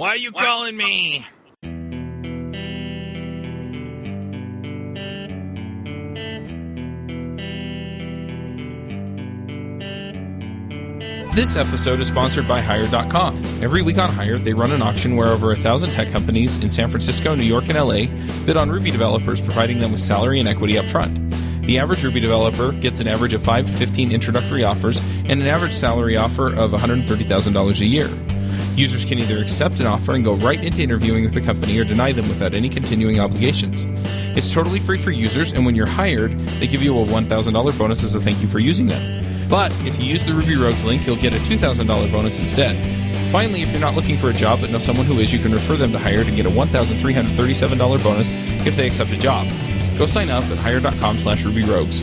Why are you calling me? This episode is sponsored by Hired.com. Every week on Hire, they run an auction where over a thousand tech companies in San Francisco, New York, and LA bid on Ruby developers, providing them with salary and equity up front. The average Ruby developer gets an average of 5 to 15 introductory offers and an average salary offer of $130,000 a year. Users can either accept an offer and go right into interviewing with the company or deny them without any continuing obligations. It's totally free for users, and when you're hired, they give you a $1,000 bonus as a thank you for using them. But if you use the Ruby Rogues link, you'll get a $2,000 bonus instead. Finally, if you're not looking for a job but know someone who is, you can refer them to Hired and get a $1,337 bonus if they accept a job. Go sign up at hired.com slash rubyrogues.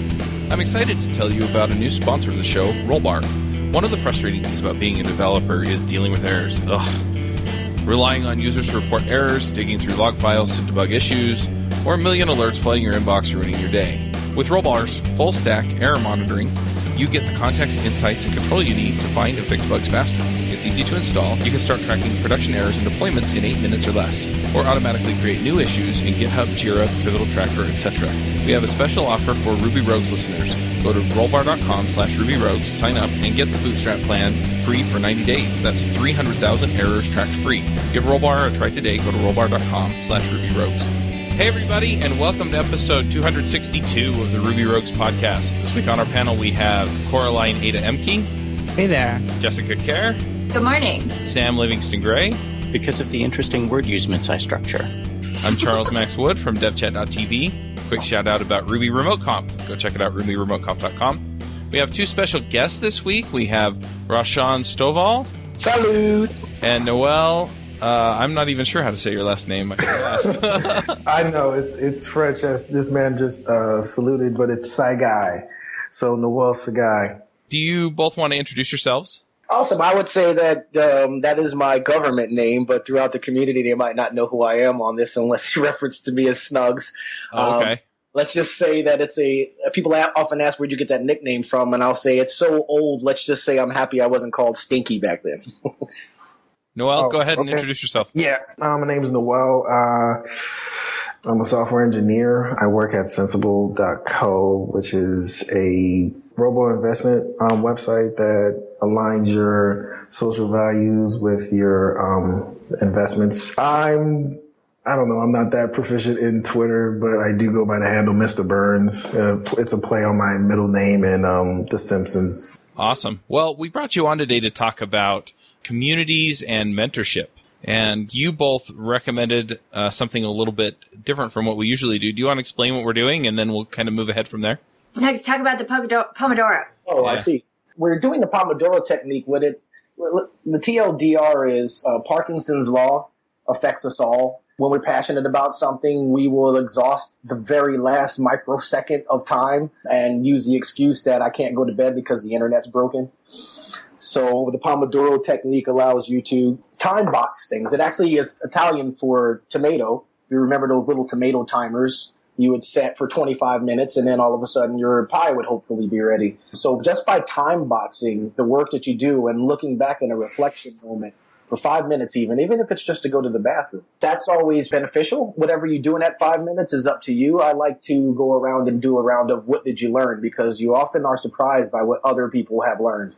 I'm excited to tell you about a new sponsor of the show, Rollbar. One of the frustrating things about being a developer is dealing with errors. Ugh. Relying on users to report errors, digging through log files to debug issues, or a million alerts flooding your inbox ruining your day. With Rollbar's full stack error monitoring, you get the context, insights, and control you need to find and fix bugs faster. It's easy to install. You can start tracking production errors and deployments in 8 minutes or less, or automatically create new issues in GitHub, Jira, Pivotal Tracker, etc. We have a special offer for Ruby Rogues listeners. Go to rollbar.com slash rubyrogues, sign up, and get the Bootstrap plan free for 90 days. That's 300,000 errors tracked free. Give Rollbar a try today. Go to rollbar.com slash rubyrogues. Hey, everybody, and welcome to episode 262 of the Ruby Rogues podcast. This week on our panel, we have Coraline Ada Ehmke, Hey there. Jessica Kerr, Good morning. Sam Livingston Gray. because of the interesting word usements I structure. I'm Charles Max Wood from devchat.tv. Quick shout out about Ruby Remote Conf. Go check it out, rubyremoteconf.com. We have two special guests this week. We have Rashaun Stovall Salute! and Noel. Uh, I'm not even sure how to say your last name. I. I know it's it's French as this man just uh, saluted, but it's Saigai. So Noel Saigai. Do you both want to introduce yourselves? Awesome. I would say that um, that is my government name, but throughout the community, they might not know who I am on this unless you reference to me as Snugs. Oh, okay. Um, let's just say that it's a. People often ask where'd you get that nickname from, and I'll say it's so old. Let's just say I'm happy I wasn't called Stinky back then. Noel, Oh, go ahead and okay. introduce yourself. Yeah, uh, my name is Noel. Uh, I'm a software engineer. I work at Sensible.co, which is a robo investment um, website that aligns your social values with your um, investments. I'm I don't know. I'm not that proficient in Twitter, but I do go by the handle Mr. Burns. Uh, it's a play on my middle name in um, The Simpsons. Awesome. Well, we brought you on today to talk about communities and mentorship. And you both recommended uh, something a little bit different from what we usually do. Do you want to explain what we're doing, and then we'll kind of move ahead from there? Let's talk about the Pomodoro. Pomodoro. Oh, I see. We're doing the Pomodoro technique with it. The TLDR is uh, Parkinson's law affects us all. When we're passionate about something, we will exhaust the very last microsecond of time and use the excuse that I can't go to bed because the internet's broken. So the Pomodoro technique allows you to time box things. It actually is Italian for tomato. If you remember those little tomato timers, you would set for 25 minutes and then all of a sudden your pie would hopefully be ready. So just by time boxing the work that you do and looking back in a reflection moment for five minutes even, even if it's just to go to the bathroom, that's always beneficial. Whatever you do in that five minutes is up to you. I like to go around and do a round of what did you learn because you often are surprised by what other people have learned.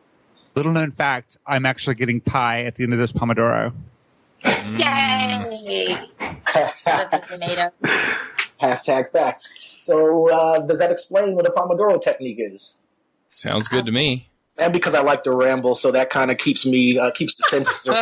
Little known fact, I'm actually getting pie at the end of this Pomodoro. Yay! Love the tomato. Hashtag facts. So uh, does that explain what a Pomodoro technique is? Sounds good to me. And because I like to ramble, so that kind of keeps me uh, keeps defensive.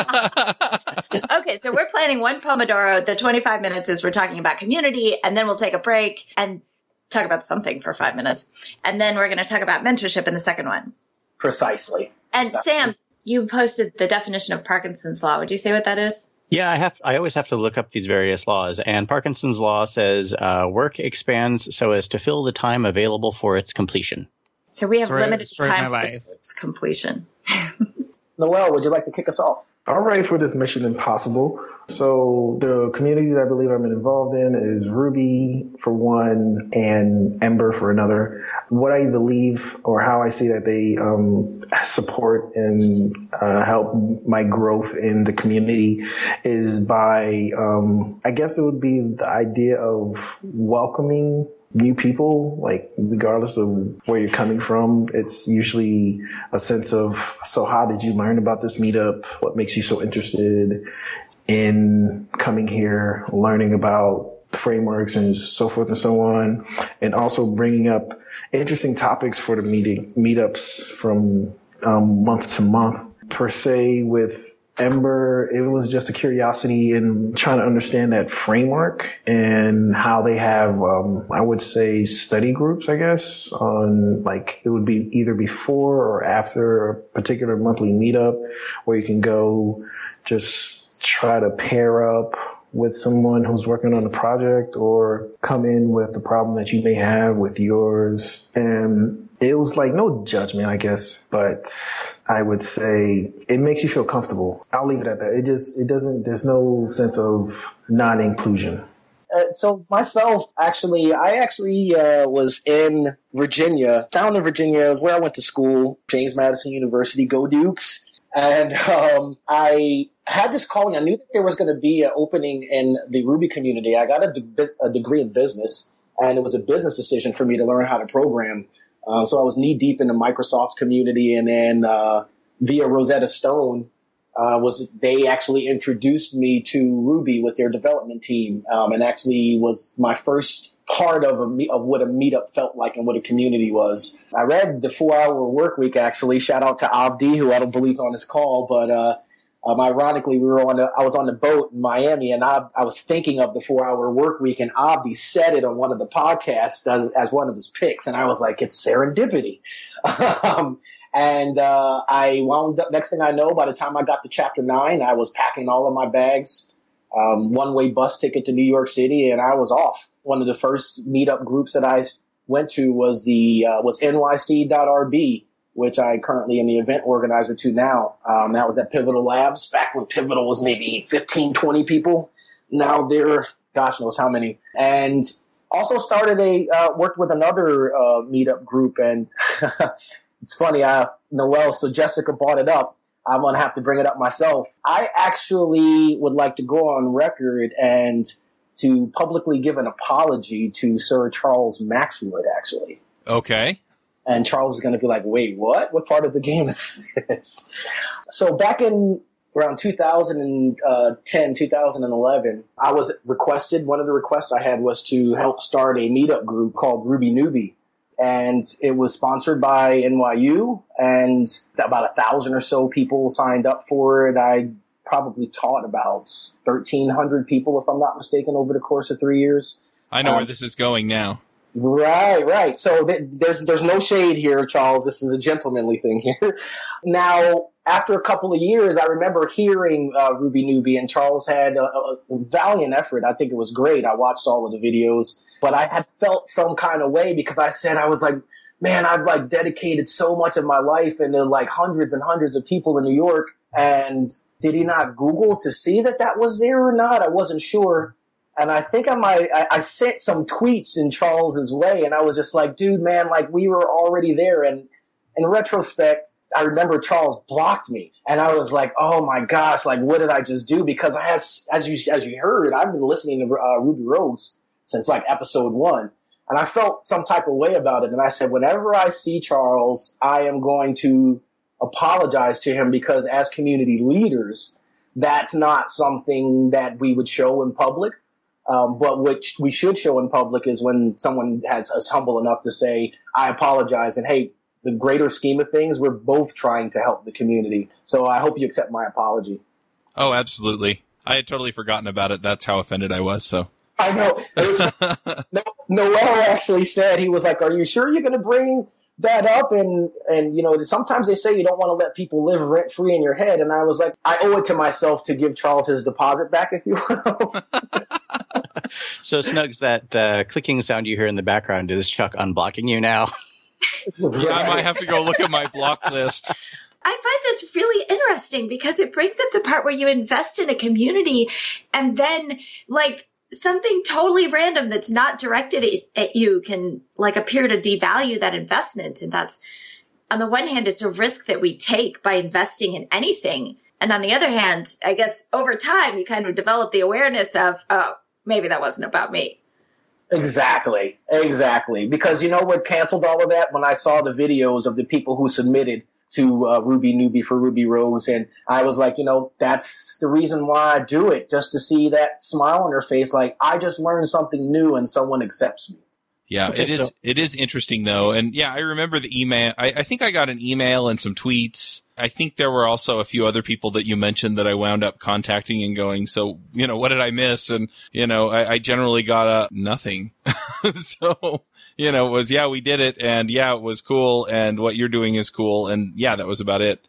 Okay, so we're planning one Pomodoro. The 25 minutes is we're talking about community, and then we'll take a break and talk about something for five minutes. And then we're going to talk about mentorship in the second one. Precisely. And Exactly. Sam, you posted the definition of Parkinson's law. Would you say what that is? Yeah, I have. I always have to look up these various laws, and Parkinson's law says uh, work expands so as to fill the time available for its completion. So we have Story- limited story time for this work's completion. Noel, would you like to kick us off? All right, for this Mission Impossible. So the communities that I believe I've been involved in is Ruby for one and Ember for another. what I believe or how I see that they um, support and uh, help my growth in the community is by, um, I guess it would be the idea of welcoming new people, like regardless of where you're coming from, it's usually a sense of, so how did you learn about this meetup? What makes you so interested in coming here, learning about frameworks and so forth and so on, and also bringing up interesting topics for the meeting meetups from um, month to month. Per se, with Ember, it was just a curiosity in trying to understand that framework and how they have, um, I would say, study groups, I guess, on like it would be either before or after a particular monthly meetup where you can go just try to pair up with someone who's working on a project or come in with the problem that you may have with yours. And it was like no judgment, I guess, but I would say it makes you feel comfortable. I'll leave it at that. It just, it doesn't, there's no sense of non-inclusion. Uh, so myself, actually, I actually uh, was in Virginia, down in Virginia is where I went to school, James Madison University, go Dukes. And um, I had this calling. I knew that there was going to be an opening in the Ruby community. I got a, de- a, degree in business, and it was a business decision for me to learn how to program. Um, so I was knee deep in the Microsoft community, and then uh, via Rosetta Stone, uh, was they actually introduced me to Ruby with their development team, um, and actually was my first part of a of what a meetup felt like and what a community was. I read the Four Hour Work Week. Actually, shout out to Abdi, who I don't believe on this call, but uh, um, ironically, we were on the, I was on the boat in Miami and I, I was thinking of the four hour work week and Abdi said it on one of the podcasts as, as one of his picks. And I was like, it's serendipity. um, and, uh, I wound up, next thing I know, by the time I got to chapter nine, I was packing all of my bags, um, one way bus ticket to New York City and I was off. One of the first meetup groups that I went to was the, uh, was nyc.rb which I currently am the event organizer to now. Um, that was at Pivotal Labs back when Pivotal was maybe 15, 20 people. Now they're, gosh knows how many. And also started a, uh, worked with another uh, meetup group. And it's funny, uh, Noel, so Jessica brought it up. I'm going to have to bring it up myself. I actually would like to go on record and to publicly give an apology to Sir Charles Max Wood, actually. Okay. And Charles is going to be like, wait, what? What part of the game is this? So back in around 2010, 2011, I was requested, one of the requests I had was to help start a meetup group called Ruby Newbie. And it was sponsored by NYU and about a thousand or so people signed up for it. I probably taught about 1300 people, if I'm not mistaken, over the course of three years. I know um, where this is going now. Right, right. So th- there's there's no shade here, Charles. This is a gentlemanly thing here. now, after a couple of years, I remember hearing uh, Ruby Newbie, and Charles had a, a, valiant effort. I think it was great. I watched all of the videos, but I had felt some kind of way because I said I was like, man, I've like dedicated so much of my life into like hundreds and hundreds of people in New York, and did he not Google to see that that was there or not? I wasn't sure and I think I might I, I, sent some tweets in Charles's way, and I was just like, dude, man, like we were already there. And in retrospect, I remember Charles blocked me, and I was like, oh my gosh, like what did I just do? Because I have, as you as you heard, I've been listening to uh, Ruby Rogues since like episode one, and I felt some type of way about it. And I said, whenever I see Charles, I am going to apologize to him because as community leaders, that's not something that we would show in public um, but which we should show in public is when someone has us humble enough to say, I apologize. And hey, the greater scheme of things, we're both trying to help the community. So I hope you accept my apology. Oh, absolutely. I had totally forgotten about it. That's how offended I was. So I know. Was, no, Noel actually said he was like, "Are you sure you're going to bring that up?" And and you know, sometimes they say you don't want to let people live rent free in your head. And I was like, I owe it to myself to give Charles his deposit back, if you will. so Snugs, that uh, clicking sound you hear in the background is Chuck unblocking you now. yeah, I might have to go look at my block list. I find this really interesting because it brings up the part where you invest in a community and then like something totally random that's not directed at you can like appear to devalue that investment. And that's on the one hand, it's a risk that we take by investing in anything. And on the other hand, I guess over time, you kind of develop the awareness of, oh, maybe that wasn't about me. Exactly. Exactly. Because you know what canceled all of that? When I saw the videos of the people who submitted to uh, Ruby Newbie for Ruby Rose. And I was like, you know, that's the reason why I do it, just to see that smile on her face. Like, I just learned something new and someone accepts me. Yeah, it is. So- it is interesting though, and yeah, I remember the email. I, I, think I got an email and some tweets. I think there were also a few other people that you mentioned that I wound up contacting and going. So you know, what did I miss? And you know, I, I generally got a nothing. so you know, it was yeah, we did it, and yeah, it was cool, and what you're doing is cool, and yeah, that was about it.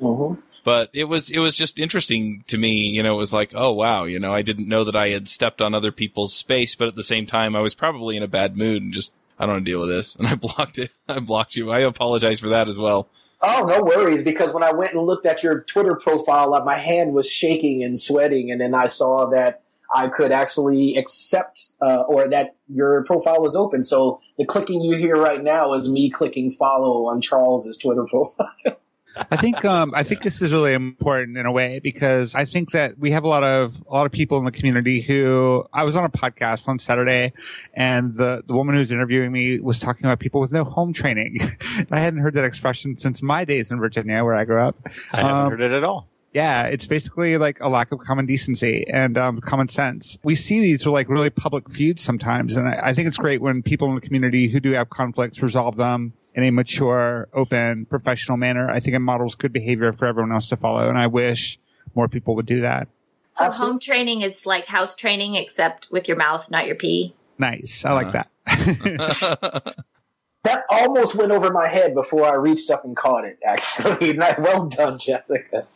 Mm-hmm. But it was it was just interesting to me. You know, it was like, oh wow, you know, I didn't know that I had stepped on other people's space, but at the same time, I was probably in a bad mood and just I don't want to deal with this, and I blocked it. I blocked you. I apologize for that as well. Oh, no worries. Because when I went and looked at your Twitter profile, my hand was shaking and sweating, and then I saw that I could actually accept uh, or that your profile was open. So the clicking you hear right now is me clicking follow on Charles's Twitter profile. I think um, I think this is really important in a way because I think that we have a lot of a lot of people in the community who I was on a podcast on Saturday, and the the woman who's interviewing me was talking about people with no home training. I hadn't heard that expression since my days in Virginia, where I grew up. I haven't um, heard it at all. Yeah, it's basically like a lack of common decency and um, common sense. We see these are like really public feuds sometimes, and I, I, think it's great when people in the community who do have conflicts resolve them in a mature, open, professional manner. I think it models good behavior for everyone else to follow, and I wish more people would do that. So Absolutely. home training is like house training, except with your mouth, not your pee. Nice. I like uh. that. that almost went over my head before I reached up and caught it. Actually, well done, Jessica.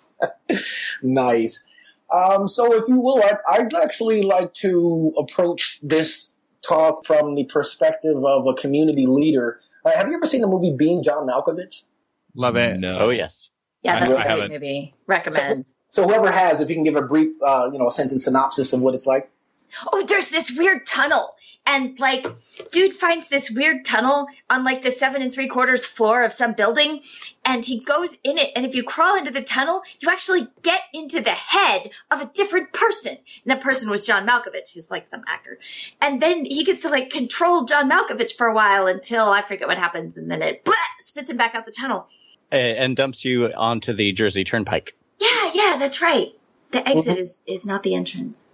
nice. Um, so, if you will, I'd, I'd, actually like to approach this talk from the perspective of a community leader. Uh, have you ever seen the movie Being John Malkovich? Love it. No. Oh, yes. Yeah, that's a great movie. Recommend. So, so, whoever has, if you can give a brief, uh, you know, a sentence synopsis of what it's like. Oh, there's this weird tunnel and like dude finds this weird tunnel on like the seven and three quarters floor of some building and he goes in it and if you crawl into the tunnel you actually get into the head of a different person. And that person was john malkovich who's like some actor. And then he gets to like control john malkovich for a while until i forget what happens and then it blah, spits him back out the tunnel. And dumps you onto the jersey turnpike. Yeah yeah that's right. The exit mm-hmm. is is not the entrance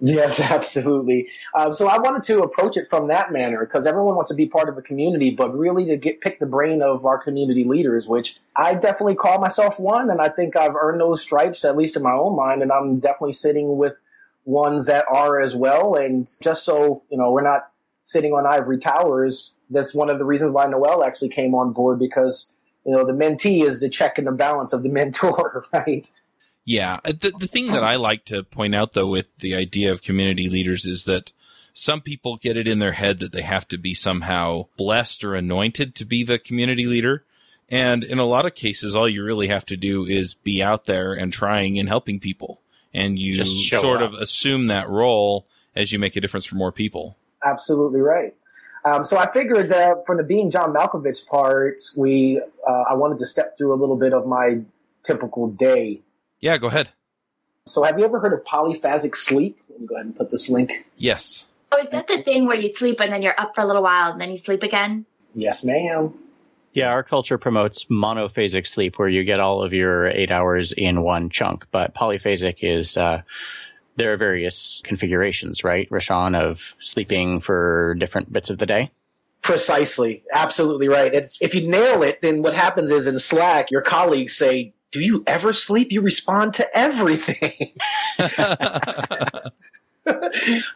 Yes, absolutely. Um, so I wanted to approach it from that manner because everyone wants to be part of a community, but really to get pick the brain of our community leaders, which I definitely call myself one, and I think I've earned those stripes at least in my own mind, and I'm definitely sitting with ones that are as well. And just so you know, we're not sitting on ivory towers. That's one of the reasons why Noel actually came on board because you know the mentee is the check and the balance of the mentor, right? Yeah. Uh, the, the thing that I like to point out, though, with the idea of community leaders is that some people get it in their head that they have to be somehow blessed or anointed to be the community leader. And in a lot of cases, all you really have to do is be out there and trying and helping people. And you sort up. of assume that role as you make a difference for more people. Absolutely right. Um, so I figured that from the being John Malkovich part, we uh, I wanted to step through a little bit of my typical day yeah, go ahead. So, have you ever heard of polyphasic sleep? Let me go ahead and put this link. Yes. Oh, is that the thing where you sleep and then you're up for a little while and then you sleep again? Yes, ma'am. Yeah, our culture promotes monophasic sleep where you get all of your eight hours in one chunk. But polyphasic is, uh, there are various configurations, right, Rashaun, of sleeping for different bits of the day? Precisely. Absolutely right. It's, if you nail it, then what happens is in Slack, your colleagues say, do you ever sleep? You respond to everything.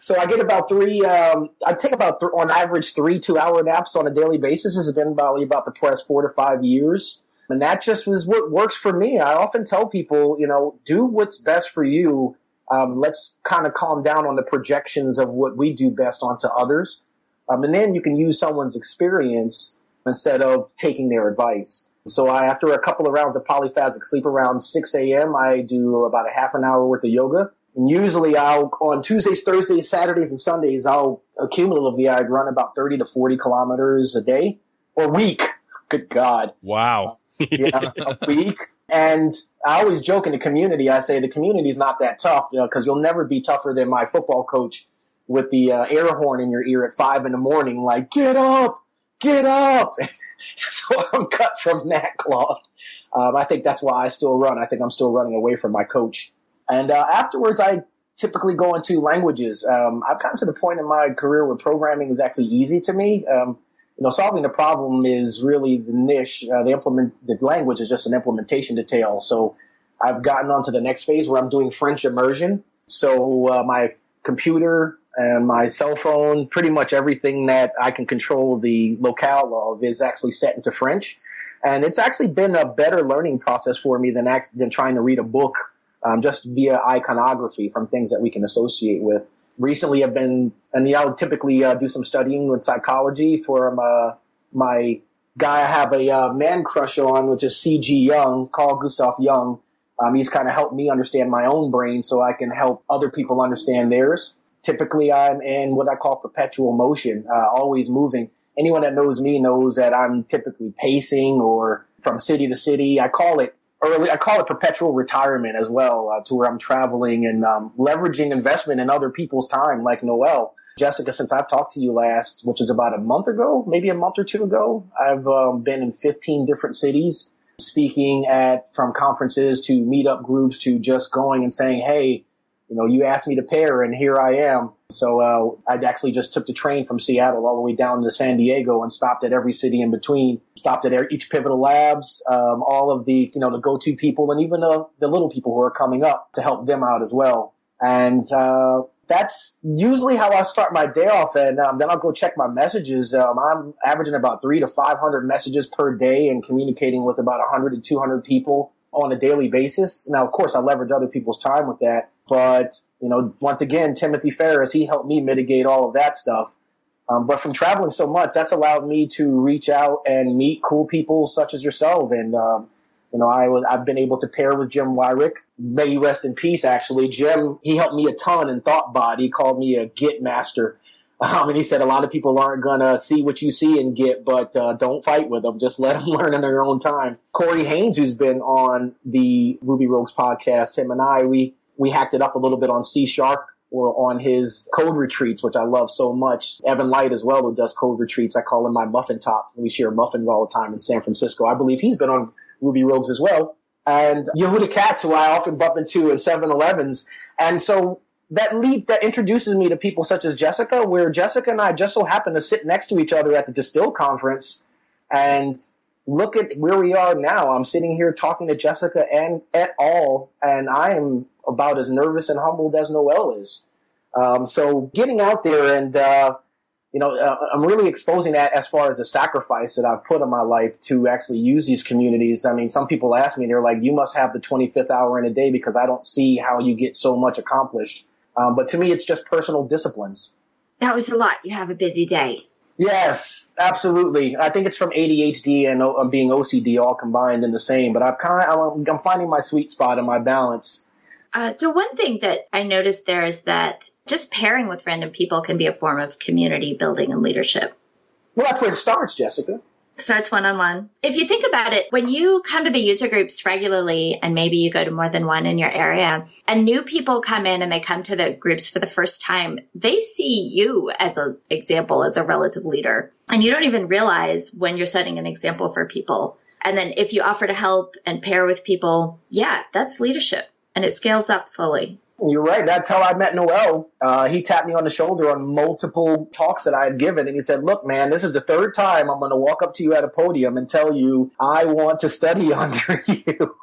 so I get about three. Um, I take about th- on average three two-hour naps on a daily basis. This has been about about the past four to five years, and that just was what works for me. I often tell people, you know, do what's best for you. Um, let's kind of calm down on the projections of what we do best onto others, um, and then you can use someone's experience instead of taking their advice. So I, after a couple of rounds of polyphasic sleep around 6 a.m., I do about a half an hour worth of yoga. And usually I'll, on Tuesdays, Thursdays, Saturdays, and Sundays, I'll cumulatively, I'd run about 30 to 40 kilometers a day or week. Good God. Wow. Yeah, a week. And I always joke in the community, I say the community is not that tough, you know, cause you'll never be tougher than my football coach with the uh, air horn in your ear at five in the morning, like, get up, get up. so I'm cut from that cloth. Um, I think that's why I still run. I think I'm still running away from my coach. And uh, afterwards, I typically go into languages. Um, I've gotten to the point in my career where programming is actually easy to me. Um, you know, solving the problem is really the niche. Uh, the implement, the language is just an implementation detail. So I've gotten on to the next phase where I'm doing French immersion. So uh, my computer and my cell phone, pretty much everything that I can control the locale of is actually set into French. And it's actually been a better learning process for me than act, than trying to read a book um, just via iconography from things that we can associate with. Recently, I've been, and yeah, I'll typically uh, do some studying with psychology for um, uh, my guy I have a uh, man crush on, which is C.G. Jung, Carl Gustav Jung. Um, he's kind of helped me understand my own brain so I can help other people understand theirs. Typically, I'm in what I call perpetual motion, uh, always moving. Anyone that knows me knows that I'm typically pacing or from city to city. I call it early, I call it perpetual retirement as well, uh, to where I'm traveling and um, leveraging investment in other people's time, like Noel. Jessica, since I've talked to you last, which is about a month ago, maybe a month or two ago, I've um, been in 15 different cities speaking at from conferences to meetup groups to just going and saying, Hey, you know, you asked me to pair and here I am. So, uh, I actually just took the train from Seattle all the way down to San Diego and stopped at every city in between, stopped at each pivotal labs, um, all of the, you know, the go-to people and even the, the little people who are coming up to help them out as well. And, uh, that's usually how I start my day off, and um, then I'll go check my messages. Um, I'm averaging about three to five hundred messages per day, and communicating with about 100 to 200 people on a daily basis. Now, of course, I leverage other people's time with that, but, you know, once again, Timothy Ferriss he helped me mitigate all of that stuff. Um, but from traveling so much, that's allowed me to reach out and meet cool people such as yourself. And, um, you know, I was, I've been able to pair with Jim Weirich. May he rest in peace, actually. Jim, he helped me a ton in Thoughtbot. He called me a Git master. Um, and he said a lot of people aren't gonna see what you see and Git, but uh, don't fight with them. Just let them learn in their own time. Corey Haines, who's been on the Ruby Rogues podcast, him and I, we we hacked it up a little bit on C Sharp or on his code retreats, which I love so much. Evan Light as well, who does code retreats. I call him my muffin top. We share muffins all the time in San Francisco. I believe he's been on Ruby Rogues as well. And Yehuda Katz, who I often bump into in 7-Elevens. And so that leads, that introduces me to people such as Jessica, where Jessica and I just so happen to sit next to each other at the Distill conference. And look at where we are now. I'm sitting here talking to Jessica and at all, And I am about as nervous and humbled as Noel is. Um, so getting out there and, uh, you know, uh, I'm really exposing that as far as the sacrifice that I've put in my life to actually use these communities. I mean, some people ask me, they're like, you must have the 25th hour in a day because I don't see how you get so much accomplished. Um, but to me, it's just personal disciplines. That was a lot. You have a busy day. Yes, absolutely. I think it's from ADHD and uh, being OCD all combined in the same. But I'm kind of I'm finding my sweet spot and my balance uh, so one thing that I noticed there is that just pairing with random people can be a form of community building and leadership. Well, that's where it starts, Jessica. Starts one on one. If you think about it, when you come to the user groups regularly, and maybe you go to more than one in your area, and new people come in and they come to the groups for the first time, they see you as an example, as a relative leader. And you don't even realize when you're setting an example for people. And then if you offer to help and pair with people, yeah, that's leadership and it scales up slowly. You're right. That's how I met Noel. Uh, he tapped me on the shoulder on multiple talks that I had given, and he said, "Look, man, this is the third time I'm going to walk up to you at a podium and tell you I want to study under you."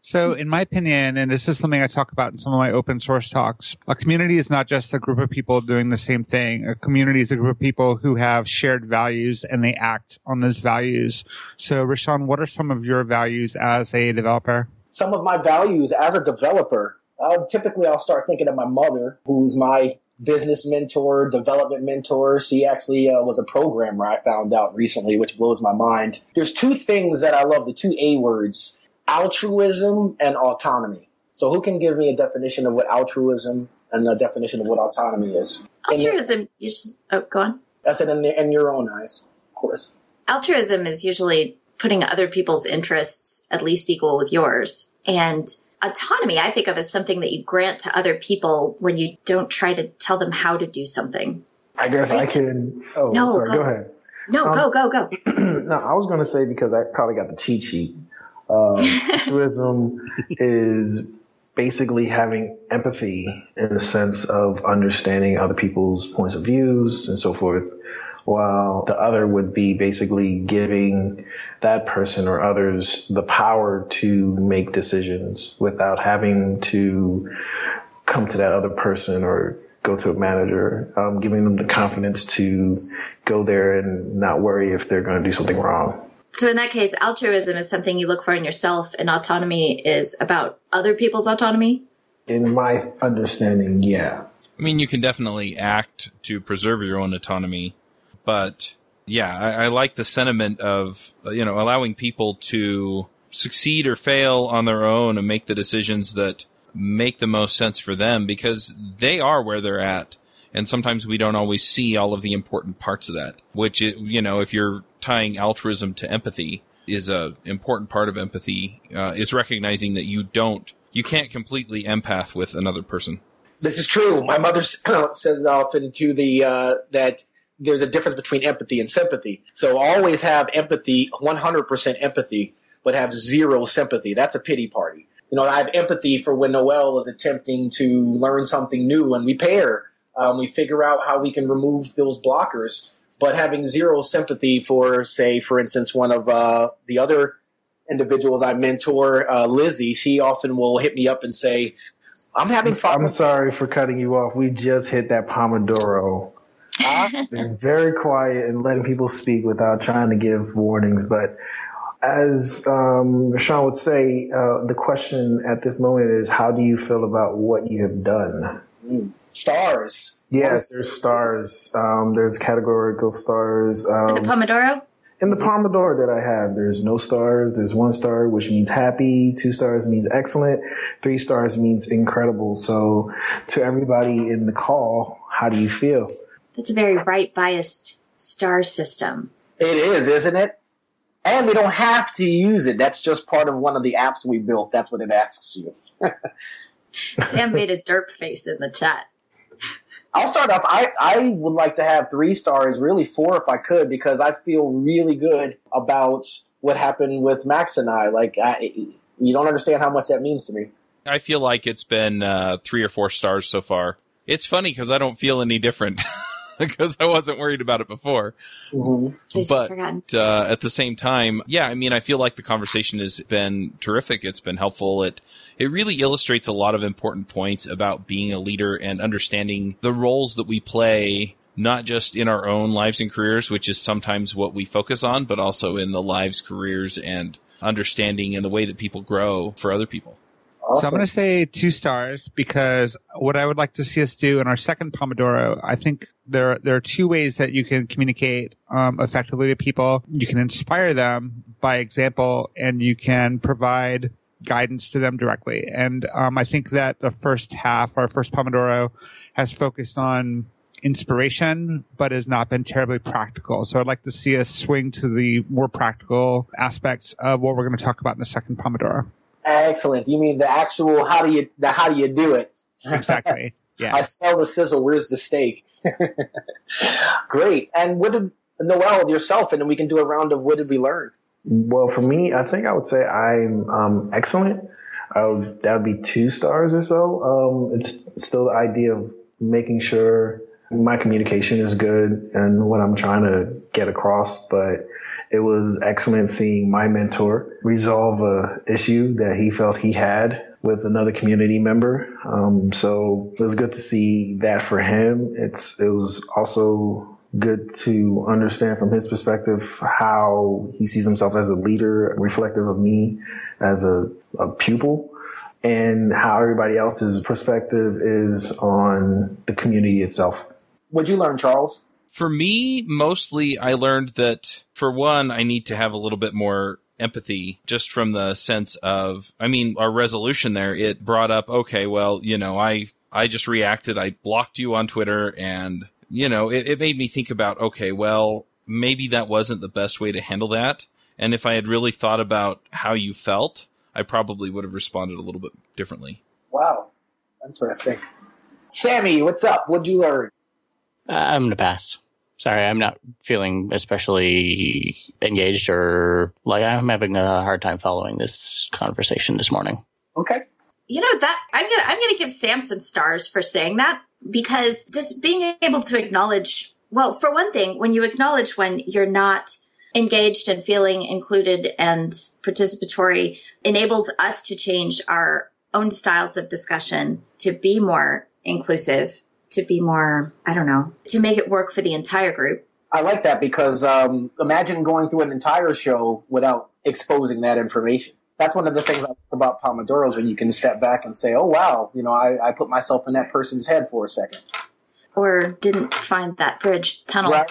So, in my opinion, and this is something I talk about in some of my open source talks, a community is not just a group of people doing the same thing. A community is a group of people who have shared values and they act on those values. So, Rashaun, what are some of your values as a developer? some of my values as a developer. Uh, typically, I'll start thinking of my mother, who's my business mentor, development mentor. She actually uh, was a programmer, I found out recently, which blows my mind. There's two things that I love, the two A words altruism and autonomy. So who can give me a definition of what altruism and a definition of what autonomy is? Altruism, you just, oh, go on. That's it in, in your own eyes, of course. altruism is usually putting other people's interests at least equal with yours. And autonomy, I think of as something that you grant to other people when you don't try to tell them how to do something. I guess I Right. could. Oh, No, sorry, go. go ahead. No, Um, go, go, go. no, I was going to say because I probably got the cheat sheet. Um, altruism is basically having empathy in the sense of understanding other people's points of views and so forth, while the other would be basically giving that person or others the power to make decisions without having to come to that other person or go to a manager, um, giving them the confidence to go there and not worry if they're going to do something wrong. So in that case, altruism is something you look for in yourself and autonomy is about other people's autonomy. In my understanding, yeah. I mean, you can definitely act to preserve your own autonomy, but yeah, I, I like the sentiment of uh, you know allowing people to succeed or fail on their own and make the decisions that make the most sense for them because they are where they're at. And sometimes we don't always see all of the important parts of that, which, you know, if you're tying altruism to empathy is a important part of empathy, uh, is recognizing that you don't, you can't completely empath with another person. This is true. My mother says often to the uh, that there's a difference between empathy and sympathy. So always have empathy, 100% empathy, but have zero sympathy. That's a pity party. You know, I have empathy for when Noel is attempting to learn something new and we pair. Um, we figure out how we can remove those blockers, but having zero sympathy for, say, for instance, one of uh, the other individuals I mentor, uh, Lizzie, she often will hit me up and say, I'm having fun. I'm sorry for cutting you off. We just hit that Pomodoro. I've been very quiet and letting people speak without trying to give warnings. But as um, Rashaun would say, uh, the question at this moment is how do you feel about what you have done? stars. Yes, there's stars. Um, there's categorical stars. Um, the Pomodoro? in the Pomodoro that I have, there's no stars. There's one star, which means happy. Two stars means excellent. Three stars means incredible. So to everybody in the call, how do you feel? That's a very right biased star system. It is, isn't it? And we don't have to use it. That's just part of one of the apps we built. That's what it asks you. Sam made a derp face in the chat. I'll start off. I, I would like to have three stars, really four if I could, because I feel really good about what happened with Max and I. Like, I, you don't understand how much that means to me. I feel like it's been uh, three or four stars so far. It's funny because I don't feel any different because I wasn't worried about it before. Mm-hmm. But uh, at the same time, yeah, I mean, I feel like the conversation has been terrific. It's been helpful. It it really illustrates a lot of important points about being a leader and understanding the roles that we play. Not just in our own lives and careers, which is sometimes what we focus on, but also in the lives, careers, and understanding and the way that people grow for other people. So I'm going to say two stars because what I would like to see us do in our second Pomodoro, I think there there are two ways that you can communicate um, effectively to people. You can inspire them by example, and you can provide guidance to them directly. And um, I think that the first half, our first Pomodoro, has focused on inspiration, but has not been terribly practical. So I'd like to see us swing to the more practical aspects of what we're going to talk about in the second Pomodoro. Excellent. You mean the actual how do you the how do you do it? Exactly. Yeah. I smell the sizzle. Where's the steak? Great. And what did Noel yourself? And then we can do a round of what did we learn? Well, for me, I think I would say I'm um, excellent. I would, that would be two stars or so. Um, it's still the idea of making sure my communication is good and what I'm trying to get across. But it was excellent seeing my mentor resolve a issue that he felt he had with another community member. Um, so it was good to see that for him. It's it was also good to understand from his perspective how he sees himself as a leader, reflective of me as a, a pupil, and how everybody else's perspective is on the community itself. What'd you learn, Charles? For me, mostly I learned that for one, I need to have a little bit more empathy just from the sense of, I mean, our resolution there, it brought up, okay, well, you know, I, I just reacted. I blocked you on Twitter and, you know, it, it made me think about, okay, well, maybe that wasn't the best way to handle that. And if I had really thought about how you felt, I probably would have responded a little bit differently. Wow. Interesting. Sammy, what's up? What'd you learn? Uh, I'm going to pass. Sorry, I'm not feeling especially engaged or like I'm having a hard time following this conversation this morning. Okay. You know that I'm gonna I'm gonna give Sam some stars for saying that because just being able to acknowledge well, for one thing, when you acknowledge when you're not engaged and feeling included and participatory enables us to change our own styles of discussion to be more inclusive, to be more, I don't know, to make it work for the entire group. I like that because um, imagine going through an entire show without exposing that information. That's one of the things I like about Pomodoros when you can step back and say, oh, wow, you know, I, I put myself in that person's head for a second. Or didn't find that bridge tunnel. Right.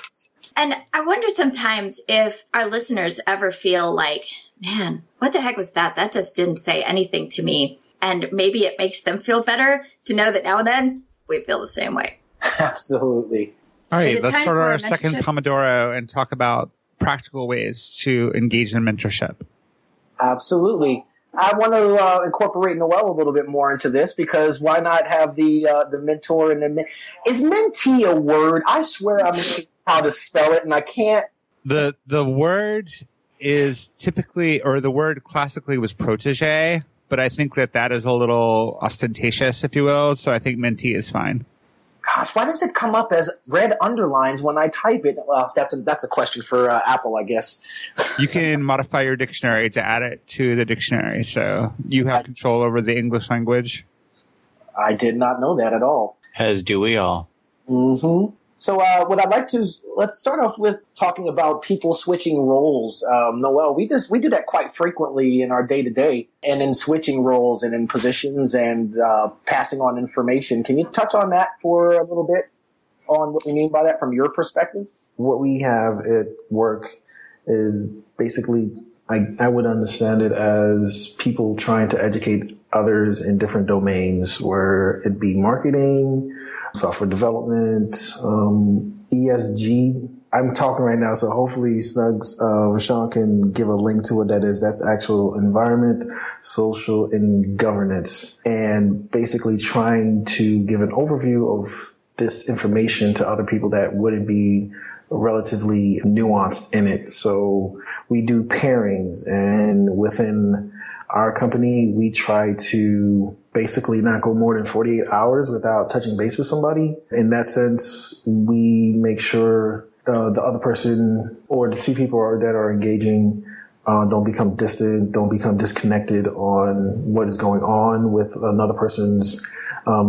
And I wonder sometimes if our listeners ever feel like, man, what the heck was that? That just didn't say anything to me. And maybe it makes them feel better to know that now and then we feel the same way. Absolutely. All Is right, it let's start our second? Pomodoro and talk about practical ways to engage in mentorship. Absolutely. I want to uh, incorporate Noel a little bit more into this because why not have the uh, the mentor and the men- is mentee a word? I swear I'm how to spell it and I can't. The the word is typically or the word classically was protege, but I think that that is a little ostentatious, if you will. So I think mentee is fine. Gosh, why does it come up as red underlines when I type it? Well, that's a that's a question for uh, Apple, I guess. You can modify your dictionary to add it to the dictionary, so you have control over the English language. I did not know that at all. As do we all. hmm So, uh, what I'd like to let's start off with talking about people switching roles. Um, Noel, we just we do that quite frequently in our day to day, and in switching roles and in positions and uh, passing on information. Can you touch on that for a little bit on what we mean by that from your perspective? what we have at work is basically I, I would understand it as people trying to educate others in different domains where it be marketing software development um, esg i'm talking right now so hopefully snugs uh, rashaun can give a link to what that is. That's actual environment social and governance. And basically trying to give an overview of this information to other people that wouldn't be relatively nuanced in it. So we do pairings and within our company, we try to basically not go more than 48 hours without touching base with somebody. In that sense, we make sure uh, the other person or the two people are, that are engaging uh, don't become distant, don't become disconnected on what is going on with another person's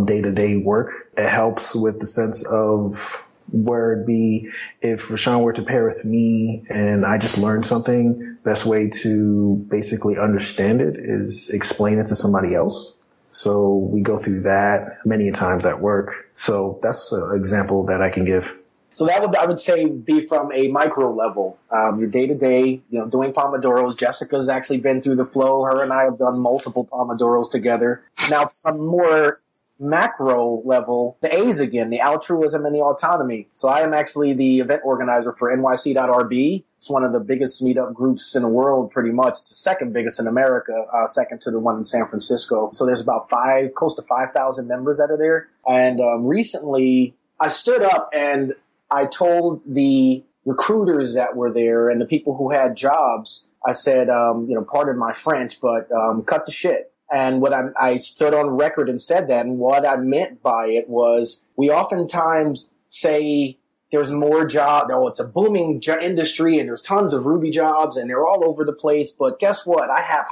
day to day work. It helps with the sense of where it'd be if Rashaun were to pair with me and I just learned something, best way to basically understand it is explain it to somebody else. So we go through that many times at work. So that's an example that I can give. So that would I would say be from a micro level. Um, your day to day, you know, doing pomodoros. Jessica's actually been through the flow. Her and I have done multiple pomodoros together. Now, from more macro level, the A's again, the altruism and the autonomy. So I am actually the event organizer for NYC.RB. It's one of the biggest meetup groups in the world, pretty much. It's the second biggest in America, uh, second to the one in San Francisco. So there's about five, close to 5,000 members that are there. And um, recently I stood up and I told the recruiters that were there and the people who had jobs, I said, um, you know, pardon my French, but um, cut the shit. And what I, I stood on record and said that, and what I meant by it was, we oftentimes say there's more job. Oh, it's a booming industry, and there's tons of Ruby jobs, and they're all over the place. But guess what? I have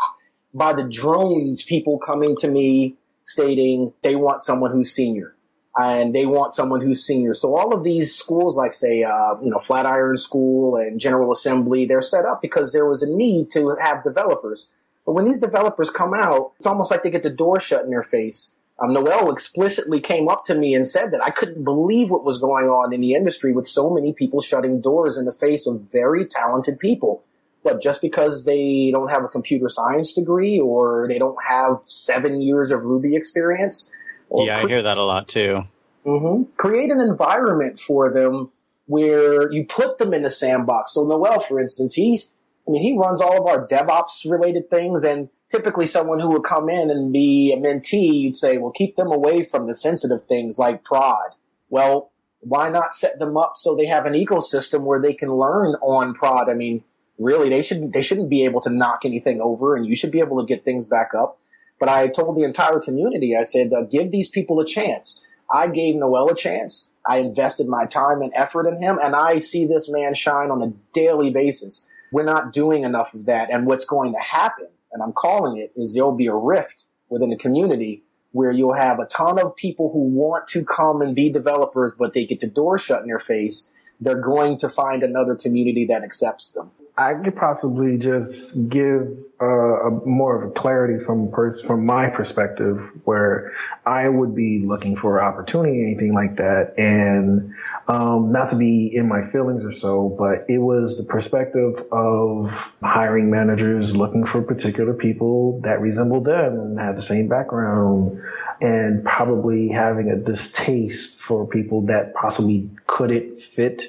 by the drones people coming to me stating they want someone who's senior and they want someone who's senior. So all of these schools, like say, uh, you know, Flatiron School and General Assembly, they're set up because there was a need to have developers. But when these developers come out, it's almost like they get the door shut in their face. Um, Noel explicitly came up to me and said that I couldn't believe what was going on in the industry with so many people shutting doors in the face of very talented people. But just because they don't have a computer science degree or they don't have seven years of Ruby experience, yeah, I hear that a lot too. Mm-hmm. Create an environment for them where you put them in a sandbox. So Noel, for instance, he's, I mean, he runs all of our DevOps related things and typically someone who would come in and be a mentee, you'd say, well, keep them away from the sensitive things like prod. Well, why not set them up so they have an ecosystem where they can learn on prod? I mean, really, they shouldn't, they shouldn't be able to knock anything over and you should be able to get things back up. But I told the entire community, I said, uh, give these people a chance. I gave Noel a chance. I invested my time and effort in him, and I see this man shine on a daily basis. We're not doing enough of that. And what's going to happen, and I'm calling it, is there'll be a rift within the community where you'll have a ton of people who want to come and be developers, but they get the door shut in their face. They're going to find another community that accepts them. I could possibly just give uh, a more of a clarity from pers- from my perspective, where I would be looking for opportunity, anything like that, and um, not to be in my feelings or so, but it was the perspective of hiring managers looking for particular people that resemble them and have the same background, and probably having a distaste for people that possibly couldn't fit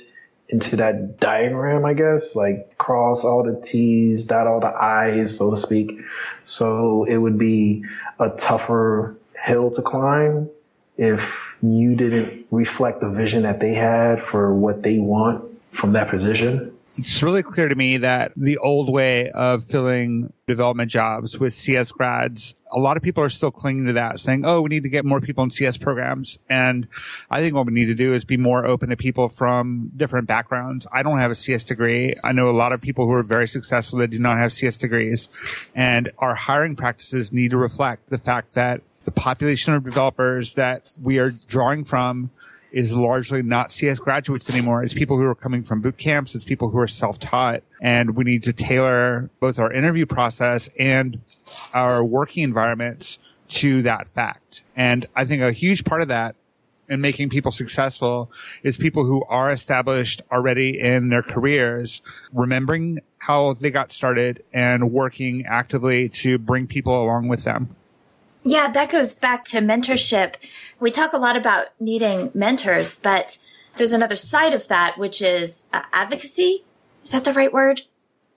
into that diagram, I guess, like cross all the T's, dot all the I's, so to speak. So it would be a tougher hill to climb if you didn't reflect the vision that they had for what they want from that position it's really clear to me that the old way of filling development jobs with CS grads, a lot of people are still clinging to that, saying, oh, we need to get more people in CS programs. And I think what we need to do is be more open to people from different backgrounds. I don't have a CS degree. I know a lot of people who are very successful that do not have CS degrees. And our hiring practices need to reflect the fact that the population of developers that we are drawing from is largely not CS graduates anymore. It's people who are coming from boot camps. It's people who are self-taught and we need to tailor both our interview process and our working environments to that fact. And I think a huge part of that in making people successful is people who are established already in their careers, remembering how they got started and working actively to bring people along with them. Yeah, that goes back to mentorship. We talk a lot about needing mentors, but there's another side of that, which is uh, advocacy. Is that the right word?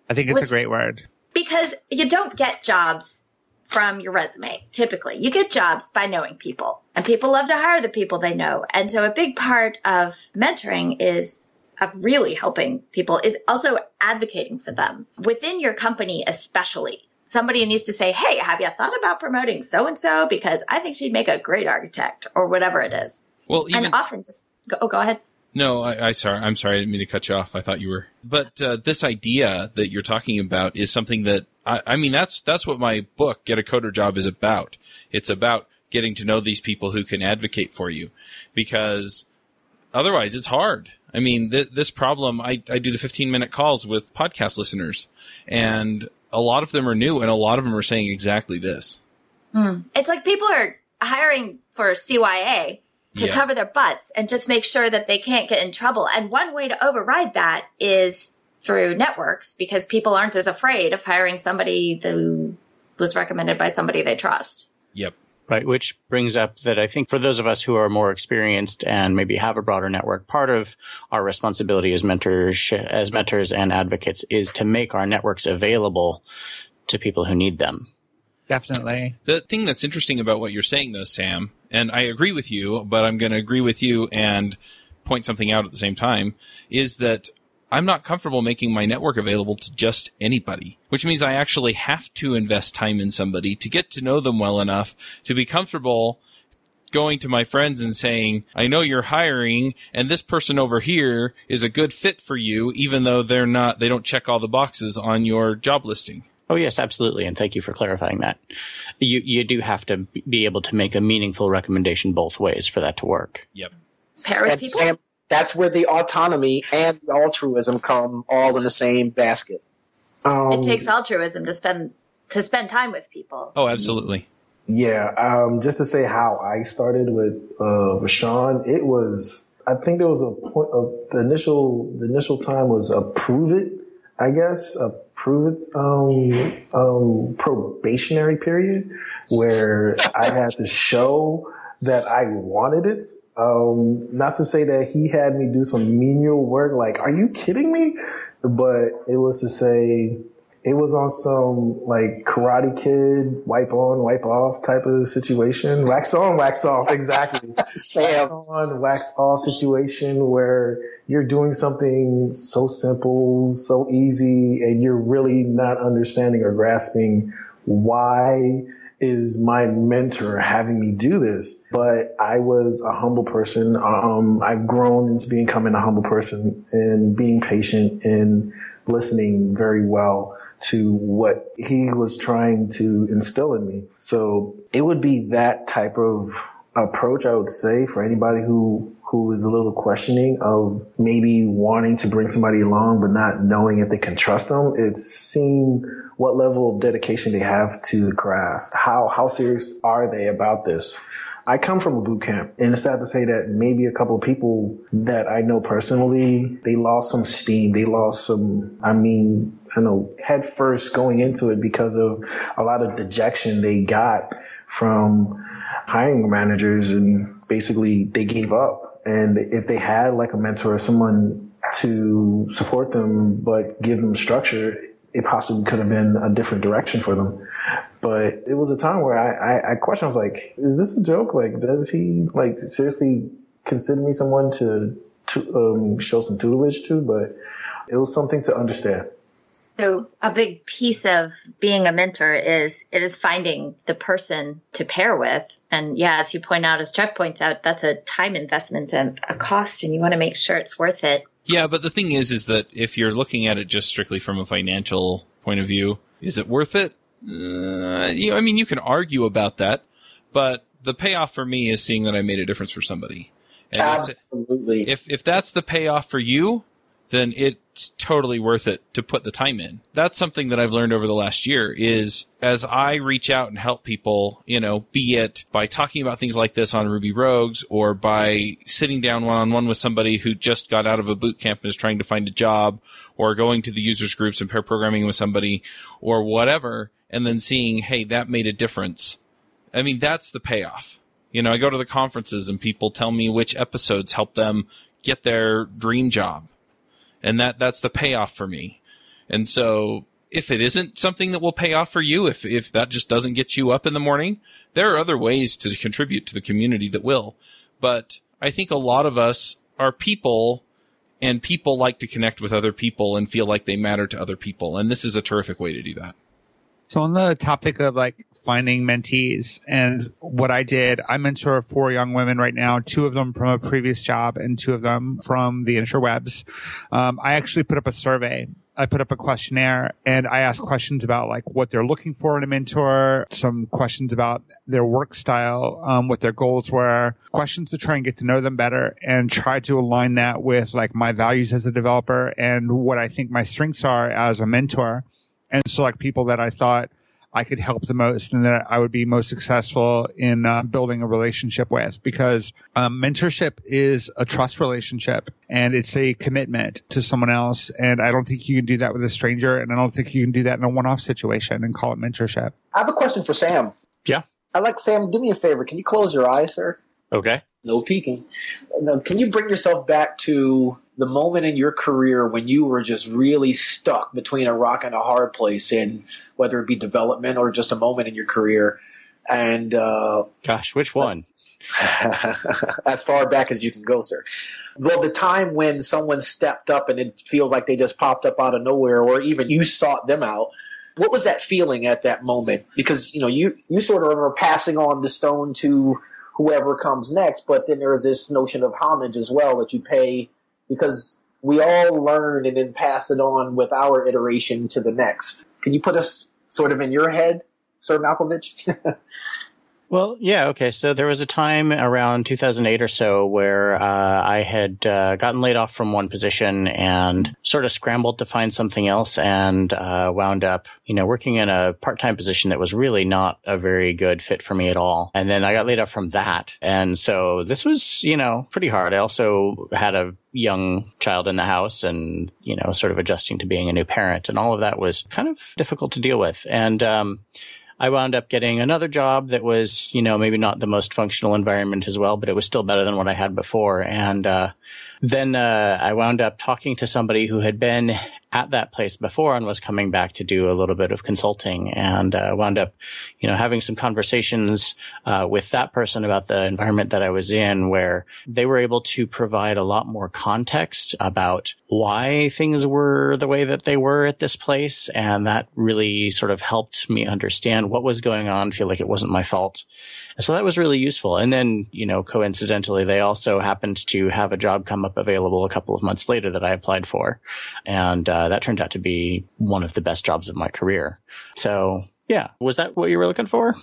I think it's a great word. Because you don't get jobs from your resume, typically. You get jobs by knowing people, and people love to hire the people they know. And so a big part of mentoring is of really helping people is also advocating for them within your company, especially somebody needs to say, Hey, have you thought about promoting so and so? Because I think she'd make a great architect or whatever it is. Well, even, and often just go, oh, go ahead. No, I, I sorry. I'm sorry. I didn't mean to cut you off. I thought you were. But uh, this idea that you're talking about is something that I, I mean. That's that's what my book, Get a Coder Job, is about. It's about getting to know these people who can advocate for you, because otherwise it's hard. I mean, th- this problem. I I do the 15 minute calls with podcast listeners, and a lot of them are new and a lot of them are saying exactly this. Mm. It's like people are hiring for CYA to yeah. cover their butts and just make sure that they can't get in trouble. And one way to override that is through networks because people aren't as afraid of hiring somebody who was recommended by somebody they trust. Yep. Right, which brings up that I think for those of us who are more experienced and maybe have a broader network, part of our responsibility as mentors, as mentors and advocates is to make our networks available to people who need them. Definitely. The thing that's interesting about what you're saying though, Sam, and I agree with you, but I'm going to agree with you and point something out at the same time, is that I'm not comfortable making my network available to just anybody, which means I actually have to invest time in somebody to get to know them well enough to be comfortable going to my friends and saying, I know you're hiring and this person over here is a good fit for you, even though they're not, they don't check all the boxes on your job listing. Oh yes, absolutely, and thank you for clarifying that. You you do have to be able to make a meaningful recommendation both ways for that to work. Yep. Pair with people. Sam, that's where the autonomy and the altruism come all in the same basket. Um, it takes altruism to spend to spend time with people. Oh, absolutely. Yeah, um, just to say how I started with uh, Rashaun, it was I think there was a point of the initial the initial time was approve it. I guess, a prove it, um, um, probationary period where I had to show that I wanted it. Um, not to say that he had me do some menial work. Like, are you kidding me? But it was to say, it was on some like Karate Kid, wipe on, wipe off type of situation. Wax on, wax off. Exactly. Sam. Wax on, wax off situation where you're doing something so simple, so easy, and you're really not understanding or grasping why is my mentor having me do this? But I was a humble person. Um, I've grown into becoming a humble person and being patient and listening very well to what he was trying to instill in me. So it would be that type of approach, I would say, for anybody who who is a little questioning of maybe wanting to bring somebody along but not knowing if they can trust them. It's seeing what level of dedication they have to the craft. How how serious are they about this? I come from a boot camp, and it's sad to say that maybe a couple of people that I know personally, they lost some steam. They lost some, I mean, I know, head first going into it because of a lot of dejection they got from hiring managers, and basically they gave up. And if they had like a mentor or someone to support them, but give them structure, it possibly could have been a different direction for them. But it was a time where I, I, I questioned, I was like, is this a joke? Like, does he like seriously consider me someone to, to um, show some tutelage to? But it was something to understand. So a big piece of being a mentor is it is finding the person to pair with. And yeah, as you point out, as Jeff points out, that's a time investment and a cost, and you want to make sure it's worth it. Yeah, but the thing is, is that if you're looking at it just strictly from a financial point of view, is it worth it? Uh, you know, I mean, you can argue about that, but the payoff for me is seeing that I made a difference for somebody. And Absolutely. If, if, if that's the payoff for you, then it's totally worth it to put the time in. That's something that I've learned over the last year is as I reach out and help people, you know, be it by talking about things like this on Ruby Rogues or by sitting down one on one with somebody who just got out of a boot camp and is trying to find a job or going to the users groups and pair programming with somebody or whatever and then seeing, hey, that made a difference. I mean, that's the payoff. You know, I go to the conferences and people tell me which episodes help them get their dream job. And that, that's the payoff for me. And so if it isn't something that will pay off for you, if, if that just doesn't get you up in the morning, there are other ways to contribute to the community that will. But I think a lot of us are people and people like to connect with other people and feel like they matter to other people. And this is a terrific way to do that. So on the topic of like finding mentees and what I did, I mentor four young women right now, two of them from a previous job and two of them from the interwebs. Um, I actually put up a survey. I put up a questionnaire and I asked questions about like what they're looking for in a mentor, some questions about their work style, um, what their goals were, questions to try and get to know them better and try to align that with like my values as a developer and what I think my strengths are as a mentor and select people that I thought I could help the most and that I would be most successful in uh, building a relationship with because um, mentorship is a trust relationship and it's a commitment to someone else. And I don't think you can do that with a stranger. And I don't think you can do that in a one off situation and call it mentorship. I have a question for Sam. Yeah. I'd like Sam, do me a favor. Can you close your eyes, sir? Okay. No peeking. Now, can you bring yourself back to the moment in your career when you were just really stuck between a rock and a hard place and whether it be development or just a moment in your career? And uh, gosh, which one? as far back as you can go, sir. Well, the time when someone stepped up and it feels like they just popped up out of nowhere, or even you sought them out. What was that feeling at that moment? Because you know you you sort of are passing on the stone to whoever comes next. But then there is this notion of homage as well that you pay because we all learn and then pass it on with our iteration to the next. Can you put us sort of in your head, Sir Malkovich? Well, yeah, okay. So there was a time around 2008 or so where uh, I had uh, gotten laid off from one position and sort of scrambled to find something else and uh, wound up, you know, working in a part-time position that was really not a very good fit for me at all. And then I got laid off from that. And so this was, you know, pretty hard. I also had a young child in the house and, you know, sort of adjusting to being a new parent and all of that was kind of difficult to deal with. And, um, I wound up getting another job that was, you know, maybe not the most functional environment as well, but it was still better than what I had before. And uh, then uh, I wound up talking to somebody who had been at that place before and was coming back to do a little bit of consulting and uh, wound up, you know, having some conversations uh, with that person about the environment that I was in where they were able to provide a lot more context about why things were the way that they were at this place. And that really sort of helped me understand what was going on, feel like it wasn't my fault. So that was really useful. And then, you know, coincidentally, they also happened to have a job come up available a couple of months later that I applied for. And uh, that turned out to be one of the best jobs of my career. So, yeah, was that what you were looking for?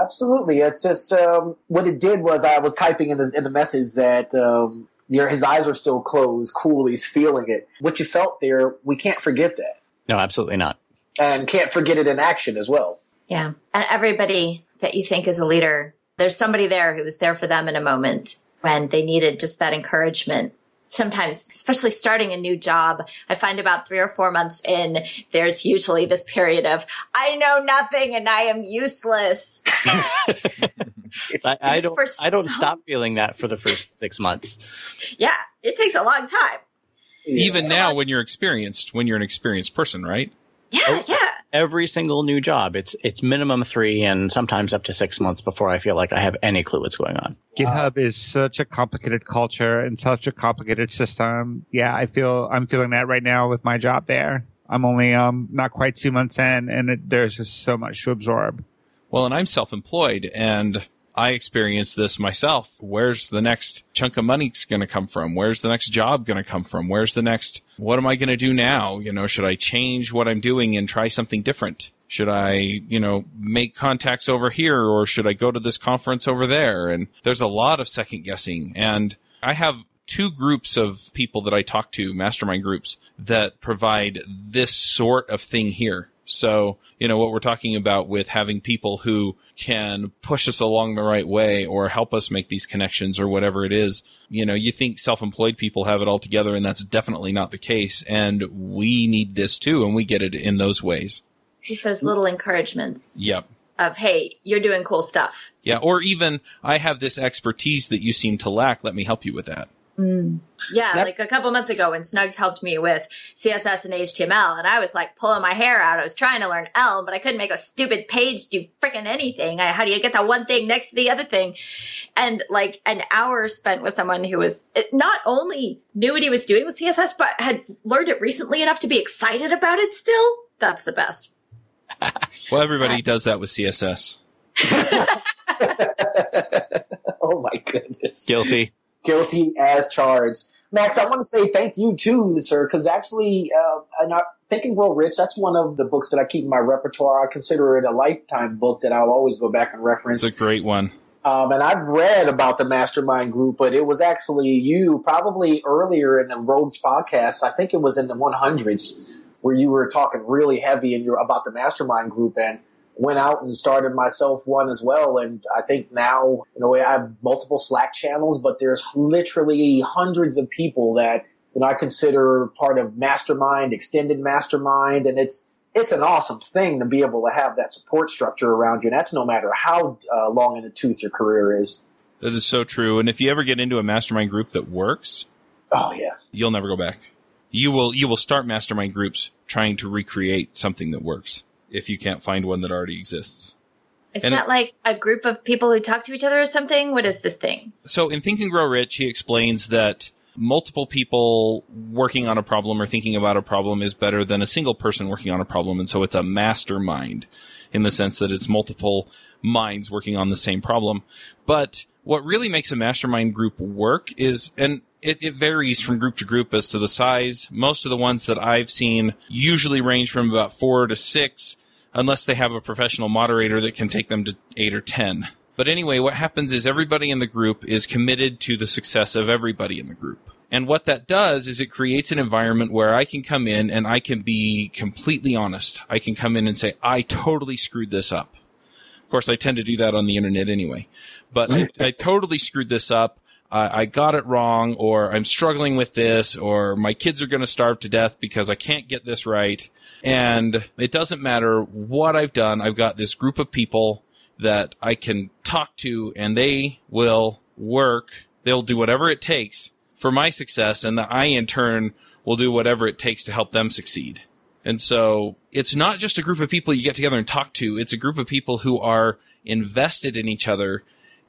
Absolutely. It's just um, what it did was I was typing in the in the message that um, your, his eyes were still closed. Cool. He's feeling it. What you felt there, we can't forget that, No, absolutely not. and can't forget it in action as well. Yeah. And everybody that you think is a leader, there's somebody there who was there for them in a moment when they needed just that encouragement. Sometimes, especially starting a new job, I find about three or four months in, there's usually this period of, I know nothing and I am useless. I, I don't. I don't some- stop feeling that for the first six months. Yeah. It takes a long time. Even now, when you're experienced, when you're an experienced person, right? Yeah. Oh. Yeah. Every single new job, it's it's minimum three and sometimes up to six months before I feel like I have any clue what's going on. GitHub is such a complicated culture and such a complicated system. Yeah, I feel I'm feeling that right now with my job there. I'm only um not quite two months in, and it, there's just so much to absorb. Well, and I'm self-employed and I experienced this myself. Where's the next chunk of money going to come from? Where's the next job going to come from? Where's the next, what am I going to do now? You know, should I change what I'm doing and try something different? Should I, you know, make contacts over here or should I go to this conference over there? And there's a lot of second guessing. And I have two groups of people that I talk to, mastermind groups, that provide this sort of thing here. So, you know, what we're talking about with having people who can push us along the right way or help us make these connections or whatever it is. You know, you think self-employed people have it all together and that's definitely not the case. And we need this too. And we get it in those ways. Just those little encouragements Yep. of, hey, you're doing cool stuff. Yeah. Or even I have this expertise that you seem to lack. Let me help you with that. Mm. Yeah, That- like a couple months ago when Snuggs helped me with CSS and HTML, and I was like pulling my hair out. I was trying to learn Elm, but I couldn't make a stupid page do freaking anything. I, how do you get that one thing next to the other thing? And like an hour spent with someone who was it not only knew what he was doing with CSS, but had learned it recently enough to be excited about it still. That's the best. Well, everybody does that with CSS. oh my goodness. Guilty. Guilty as charged. Max, I want to say thank you too, sir, because actually, uh, and I, Think and Grow Rich, that's one of the books that I keep in my repertoire. I consider it a lifetime book that I'll always go back and reference. It's a great one. Um, and I've read about the mastermind group, but it was actually you probably earlier in the Rogues podcast. I think it was in the 100s where you were talking really heavy and you're about the mastermind group and went out and started myself one as well. And I think now, you know, I have multiple Slack channels, but there's literally hundreds of people that, you know, I consider part of mastermind, extended mastermind. And it's, it's an awesome thing to be able to have that support structure around you. And that's no matter how uh, long in the tooth your career is. That is so true. And if you ever get into a mastermind group that works, Oh yeah. you'll never go back. You will you will start mastermind groups trying to recreate something that works if you can't find one that already exists. Is And- that like a group of people who talk to each other or something? What is this thing? So in Think and Grow Rich, he explains that multiple people working on a problem or thinking about a problem is better than a single person working on a problem. And so it's a mastermind in the sense that it's multiple minds working on the same problem. But what really makes a mastermind group work is, and it, it varies from group to group as to the size. Most of the ones that I've seen usually range from about four to six, unless they have a professional moderator that can take them to eight or ten. But anyway, what happens is everybody in the group is committed to the success of everybody in the group. And what that does is it creates an environment where I can come in and I can be completely honest. I can come in and say, I totally screwed this up. Of course, I tend to do that on the internet anyway, but I, I totally screwed this up. I, I got it wrong, or I'm struggling with this, or my kids are going to starve to death because I can't get this right. And it doesn't matter what I've done. I've got this group of people that I can talk to and they will work. They'll do whatever it takes for my success and that I in turn will do whatever it takes to help them succeed. And so it's not just a group of people you get together and talk to. It's a group of people who are invested in each other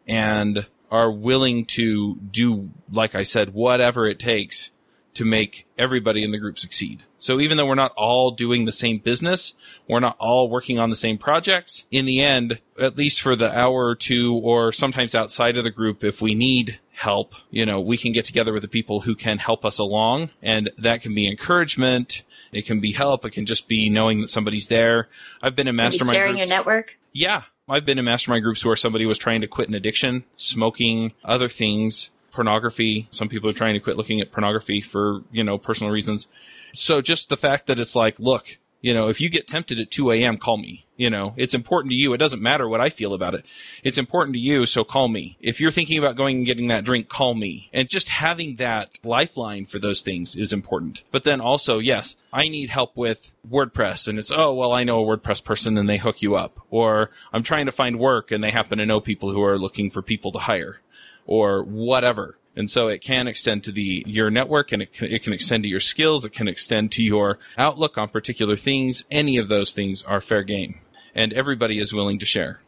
and are willing to do, like I said, whatever it takes to make everybody in the group succeed. So even though we're not all doing the same business, we're not all working on the same projects, in the end, at least for the hour or two, or sometimes outside of the group, if we need help, you know, we can get together with the people who can help us along. And that can be encouragement. It can be help. It can just be knowing that somebody's there. I've been in mastermind sharing groups. your network. Yeah. I've been in mastermind groups where somebody was trying to quit an addiction, smoking, other things, pornography. Some people are trying to quit looking at pornography for, you know, personal reasons. So just the fact that it's like, look, you know, if you get tempted at 2 a.m., call me. You know, it's important to you. It doesn't matter what I feel about it. It's important to you, so call me. If you're thinking about going and getting that drink, call me. And just having that lifeline for those things is important. But then also, yes, I need help with WordPress and it's, oh, well, I know a WordPress person and they hook you up. Or I'm trying to find work and they happen to know people who are looking for people to hire or whatever. And so it can extend to the your network and it can, it can extend to your skills. It can extend to your outlook on particular things. Any of those things are fair game and everybody is willing to share.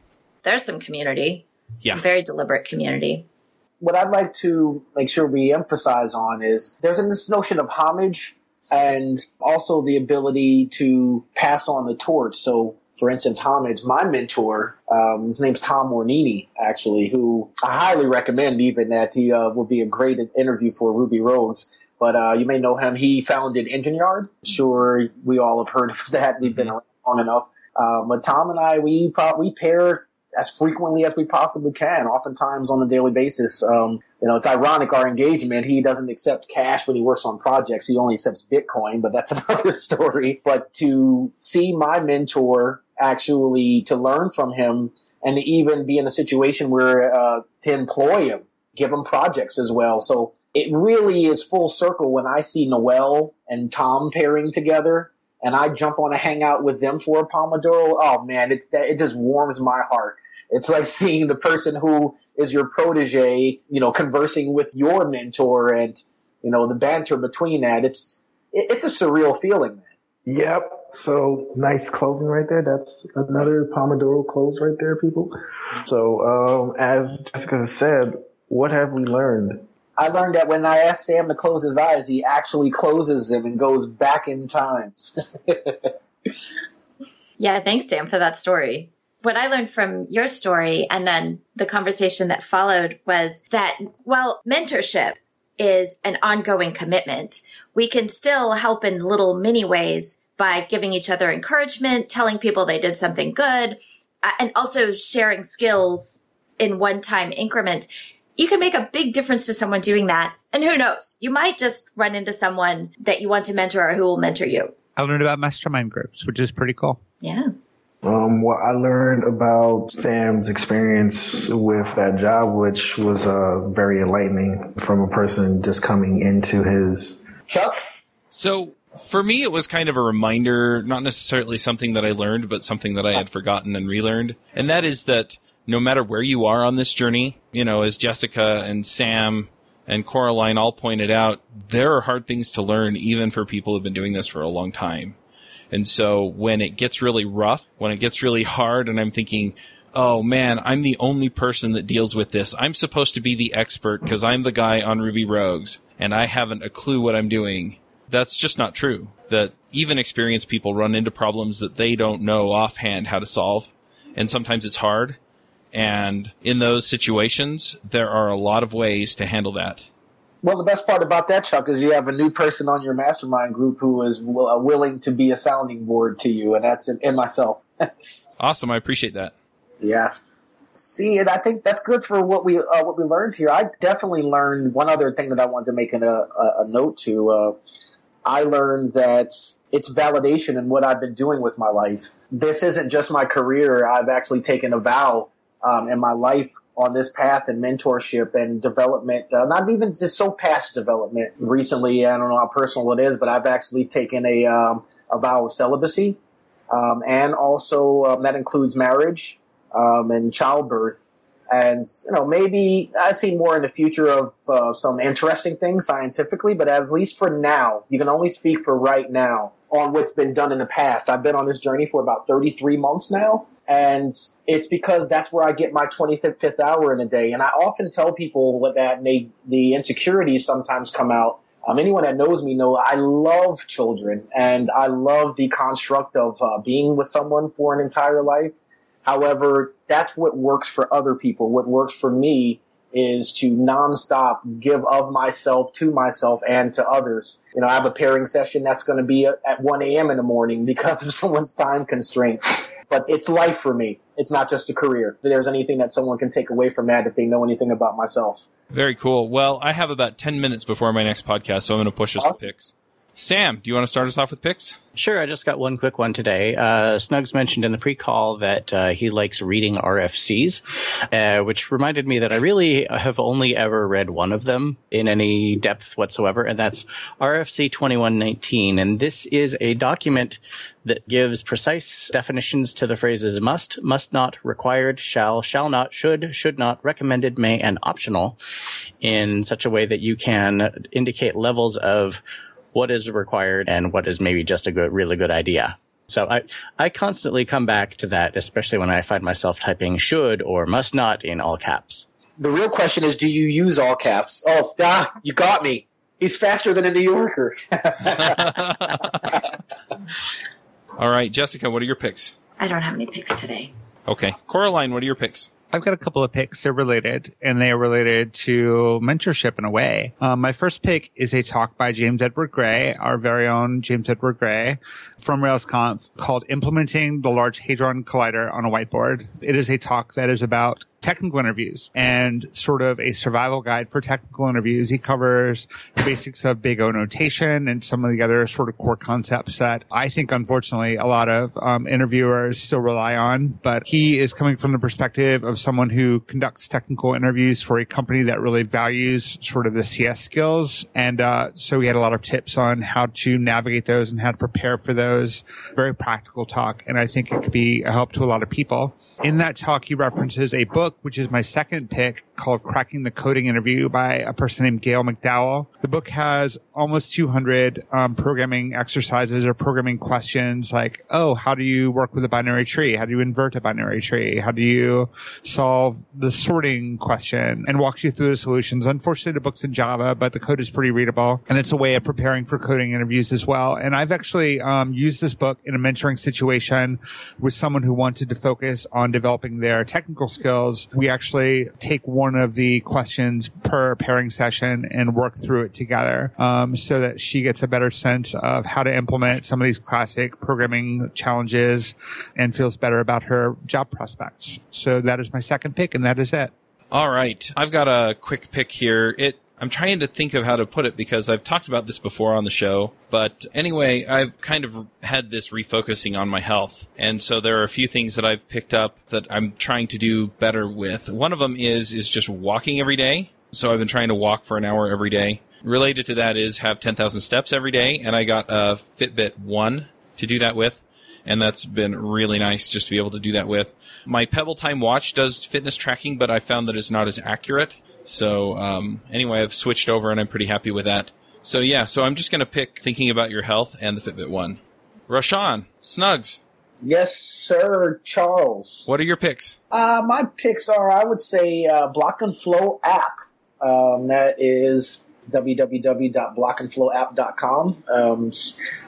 There's some community. Yeah. Some very deliberate community. What I'd like to make sure we emphasize on is there's this notion of homage and also the ability to pass on the torch. So for instance, homage, my mentor, um, his name's Tom Mornini, actually, who I highly recommend even that he uh, will be a great interview for Ruby Rogues. But uh, you may know him. He founded Engine Yard. I'm sure we all have heard of that. We've been around long enough. Um, but Tom and I, we pro- we pair as frequently as we possibly can, oftentimes on a daily basis. Um, you know, it's ironic our engagement. He doesn't accept cash when he works on projects. He only accepts Bitcoin, but that's another story. But to see my mentor actually to learn from him and to even be in a situation where uh, to employ him, give him projects as well. So it really is full circle when I see Noel and Tom pairing together and I jump on a hangout with them for a Pomodoro. Oh man, it's that it just warms my heart. It's like seeing the person who is your protege, you know, conversing with your mentor and, you know, the banter between that. It's, it, it's a surreal feeling, man. Yep. So nice clothing right there. That's another Pomodoro close right there, people. So, um, as Jessica said, what have we learned? I learned that when I ask Sam to close his eyes, he actually closes them and goes back in time. yeah, thanks, Sam, for that story. What I learned from your story and then the conversation that followed was that, well, mentorship is an ongoing commitment. We can still help in little mini ways by giving each other encouragement, telling people they did something good, uh, and also sharing skills in one time increments you can make a big difference to someone doing that. And who knows, you might just run into someone that you want to mentor or who will mentor you. I learned about mastermind groups, which is pretty cool. Yeah. Um, well, I learned about Sam's experience with that job, which was uh, very enlightening from a person just coming into his. Chuck? So for me, it was kind of a reminder, not necessarily something that I learned, but something that I had forgotten and relearned. And that is that no matter where you are on this journey, you know, as Jessica and Sam and Coraline all pointed out, there are hard things to learn even for people who've been doing this for a long time. And so when it gets really rough, when it gets really hard and I'm thinking, oh man, I'm the only person that deals with this. I'm supposed to be the expert because I'm the guy on Ruby Rogues and I haven't a clue what I'm doing. That's just not true. That even experienced people run into problems that they don't know offhand how to solve. And sometimes it's hard. And in those situations, there are a lot of ways to handle that. Well, the best part about that, Chuck, is you have a new person on your mastermind group who is w- uh, willing to be a sounding board to you, and that's in, in myself. awesome. I appreciate that. Yeah. See, and I think that's good for what we uh, what we learned here. I definitely learned one other thing that I wanted to make a, a, a note to. Uh, I learned that it's validation in what I've been doing with my life. This isn't just my career. I've actually taken a vow um, in my life on this path and mentorship and development. Uh, not even just so past development. Recently, I don't know how personal it is, but I've actually taken a um, a vow of celibacy, um, and also um, that includes marriage um, and childbirth. And you know, maybe I see more in the future of uh, some interesting things scientifically, but at least for now, you can only speak for right now on what's been done in the past. I've been on this journey for about 33 months now, and it's because that's where I get my 25th hour in a day. And I often tell people what that may, the insecurities sometimes come out. Um, anyone that knows me know I love children and I love the construct of uh, being with someone for an entire life. However, that's what works for other people. What works for me is to nonstop give of myself to myself and to others. You know, I have a pairing session that's going to be at 1 a.m. in the morning because of someone's time constraints but it's life for me. It's not just a career. If there's anything that someone can take away from that if they know anything about myself. Very cool. Well, I have about 10 minutes before my next podcast, so I'm going to push us awesome. to picks. Sam, do you want to start us off with picks? Sure. I just got one quick one today. Uh, Snuggs mentioned in the pre-call that uh, he likes reading RFCs, uh, which reminded me that I really have only ever read one of them in any depth whatsoever, and that's RFC 2119. And this is a document that gives precise definitions to the phrases must, must not, required, shall, shall not, should, should not, recommended, may, and optional in such a way that you can indicate levels of what is required and what is maybe just a good, really good idea. So I, I constantly come back to that, especially when I find myself typing should or must not in all caps. The real question is, do you use all caps? Oh, ah, you got me. He's faster than a New Yorker. all right, Jessica, what are your picks? I don't have any picks today. Okay. Coraline, what are your picks? I've got a couple of picks. They're related, and they are related to mentorship in a way. Um, my first pick is a talk by James Edward Gray, our very own James Edward Gray, from RailsConf, called "Implementing the Large Hadron Collider on a Whiteboard." It is a talk that is about technical interviews and sort of a survival guide for technical interviews. He covers the basics of big O notation and some of the other sort of core concepts that I think, unfortunately, a lot of um, interviewers still rely on. But he is coming from the perspective of someone who conducts technical interviews for a company that really values sort of the CS skills. And uh, so he had a lot of tips on how to navigate those and how to prepare for those. Very practical talk. And I think it could be a help to a lot of people. In that talk, he references a book, which is my second pick, called Cracking the Coding Interview by a person named Gayle McDowell. The book has almost 200 um, programming exercises or programming questions like, oh, how do you work with a binary tree? How do you invert a binary tree? How do you solve the sorting question? And walks you through the solutions. Unfortunately, the book's in Java, but the code is pretty readable. And it's a way of preparing for coding interviews as well. And I've actually um, used this book in a mentoring situation with someone who wanted to focus on developing their technical skills. We actually take one of the questions per pairing session and work through it together um, so that she gets a better sense of how to implement some of these classic programming challenges and feels better about her job prospects. So that is my second pick, and that is it. All right. I've got a quick pick here. It I'm trying to think of how to put it because I've talked about this before on the show. But anyway, I've kind of had this refocusing on my health. And so there are a few things that I've picked up that I'm trying to do better with. One of them is, is just walking every day. So I've been trying to walk for an hour every day. Related to that is have 10,000 steps every day. And I got a Fitbit 1 to do that with and that's been really nice just to be able to do that with. My Pebble Time watch does fitness tracking, but I found that it's not as accurate. So um, anyway, I've switched over and I'm pretty happy with that. So yeah, so I'm just going to pick thinking about your health and the Fitbit one. Rashaun, Snuggs. Yes, sir, Charles. What are your picks? Uh, my picks are, I would say, uh, Block and Flow app. Um, that is www.blockandflowapp.com. Um,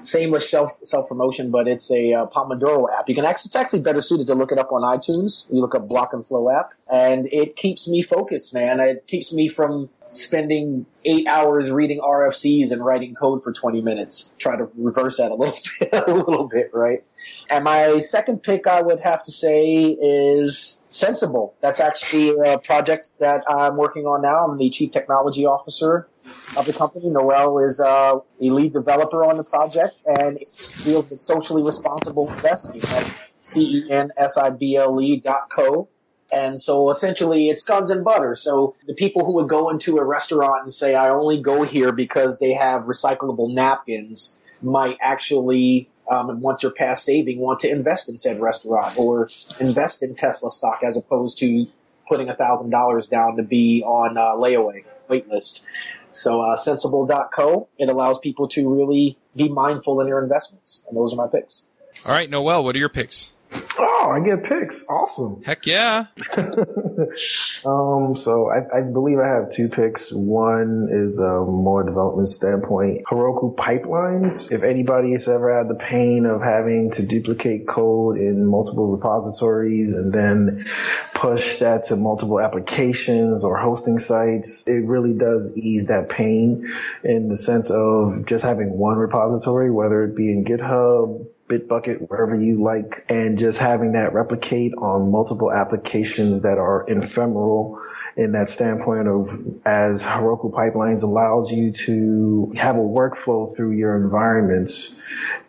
shameless self self promotion, but it's a uh, Pomodoro app. You can actually it's actually better suited to look it up on iTunes. You look up Block and Flow app, and it keeps me focused, man. It keeps me from spending eight hours reading RFCs and writing code for 20 minutes. Try to reverse that a little bit, a little bit, right? And my second pick, I would have to say, is Censible. That's actually a project that I'm working on now. I'm the chief technology officer of the company. Noel is uh, a lead developer on the project, and deals with socially responsible investing. That's C-E-N-S-I-B-L-E dot co. And so essentially it's guns and butter. So the people who would go into a restaurant and say, I only go here because they have recyclable napkins might actually, um, once you're past saving, want to invest in said restaurant or invest in Tesla stock as opposed to putting a thousand dollars down to be on uh, layaway waitlist. So uh, censible.co, it allows people to really be mindful in their investments. And those are my picks. All right, Noel, what are your picks? Oh, I get picks. Awesome. Heck yeah. um, so I, I, believe I have two picks. One is a more development standpoint. Heroku pipelines. If anybody has ever had the pain of having to duplicate code in multiple repositories and then push that to multiple applications or hosting sites, it really does ease that pain in the sense of just having one repository, whether it be in GitHub, Bitbucket, wherever you like, and just having that replicate on multiple applications that are ephemeral in that standpoint of as Heroku Pipelines allows you to have a workflow through your environments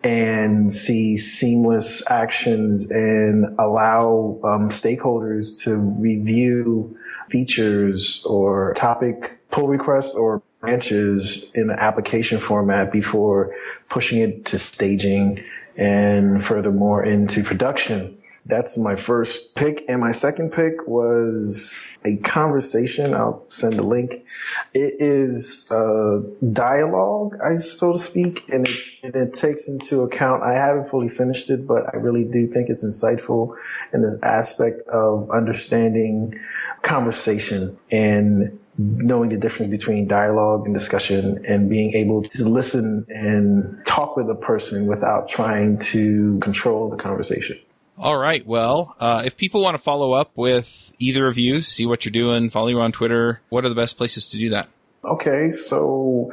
and see seamless actions and allow um, stakeholders to review features or topic pull requests or branches in the application format before pushing it to staging and furthermore into production. That's my first pick. And my second pick was a conversation. I'll send a link. It is a dialogue, I so to speak, and it, and it takes into account, I haven't fully finished it, but I really do think it's insightful in the aspect of understanding conversation and knowing the difference between dialogue and discussion and being able to listen and talk with a person without trying to control the conversation. All right. Well, uh, if people want to follow up with either of you, see what you're doing, follow you on Twitter, what are the best places to do that? Okay, so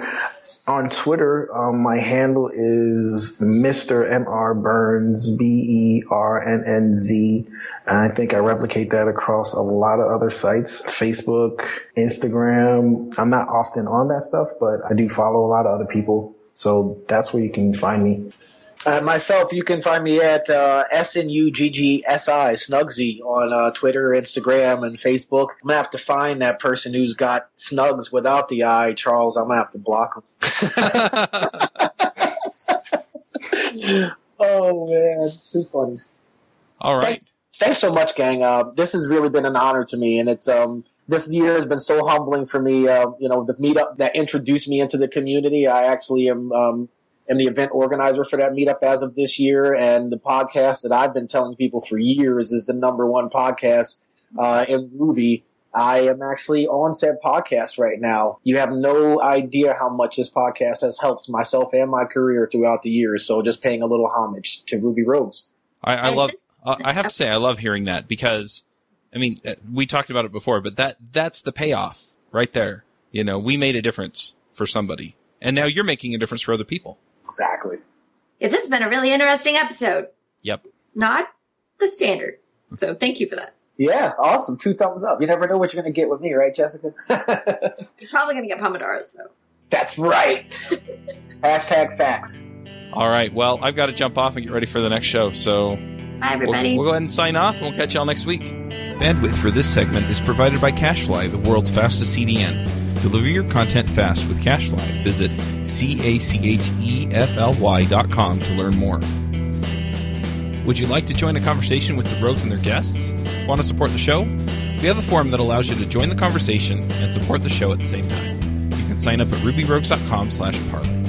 on Twitter, um, my handle is Mr. M.R. Bernz, B-E-R-N-N-Z. And I think I replicate that across a lot of other sites, Facebook, Instagram. I'm not often on that stuff, but I do follow a lot of other people. So that's where you can find me. Uh, myself, you can find me at uh, S-N-U-G-G-S-I, Snuggsi, on uh, Twitter, Instagram, and Facebook. I'm going to have to find that person who's got Snuggs without the I, Charles. I'm going to have to block him. oh, man. Too funny. All right. Thanks, thanks so much, gang. Uh, this has really been an honor to me, and it's um, this year has been so humbling for me. Uh, you know, the meetup that introduced me into the community. I actually am um, am the event organizer for that meetup as of this year. And the podcast that I've been telling people for years is the number one podcast uh, in Ruby. I am actually on said podcast right now. You have no idea how much this podcast has helped myself and my career throughout the years. So just paying a little homage to Ruby Rogues. I, I love. Uh, I have to say, I love hearing that because, I mean, uh, we talked about it before, but that that's the payoff right there. You know, we made a difference for somebody, and now you're making a difference for other people. Exactly. Yeah, this has been a really interesting episode. Yep. Not the standard. So thank you for that. Yeah, awesome. Two thumbs up. You never know what you're going to get with me, right, Jessica? you're probably going to get Pomodoros, though. That's right. Hashtag facts. All right. Well, I've got to jump off and get ready for the next show. So, bye, everybody. We'll, we'll go ahead and sign off. And we'll catch y'all next week. Bandwidth for this segment is provided by CacheFly, the world's fastest CDN. Deliver your content fast with CacheFly. Visit com to learn more. Would you like to join a conversation with the rogues and their guests? Want to support the show? We have a forum that allows you to join the conversation and support the show at the same time. You can sign up at rubyrogues.com slash parley.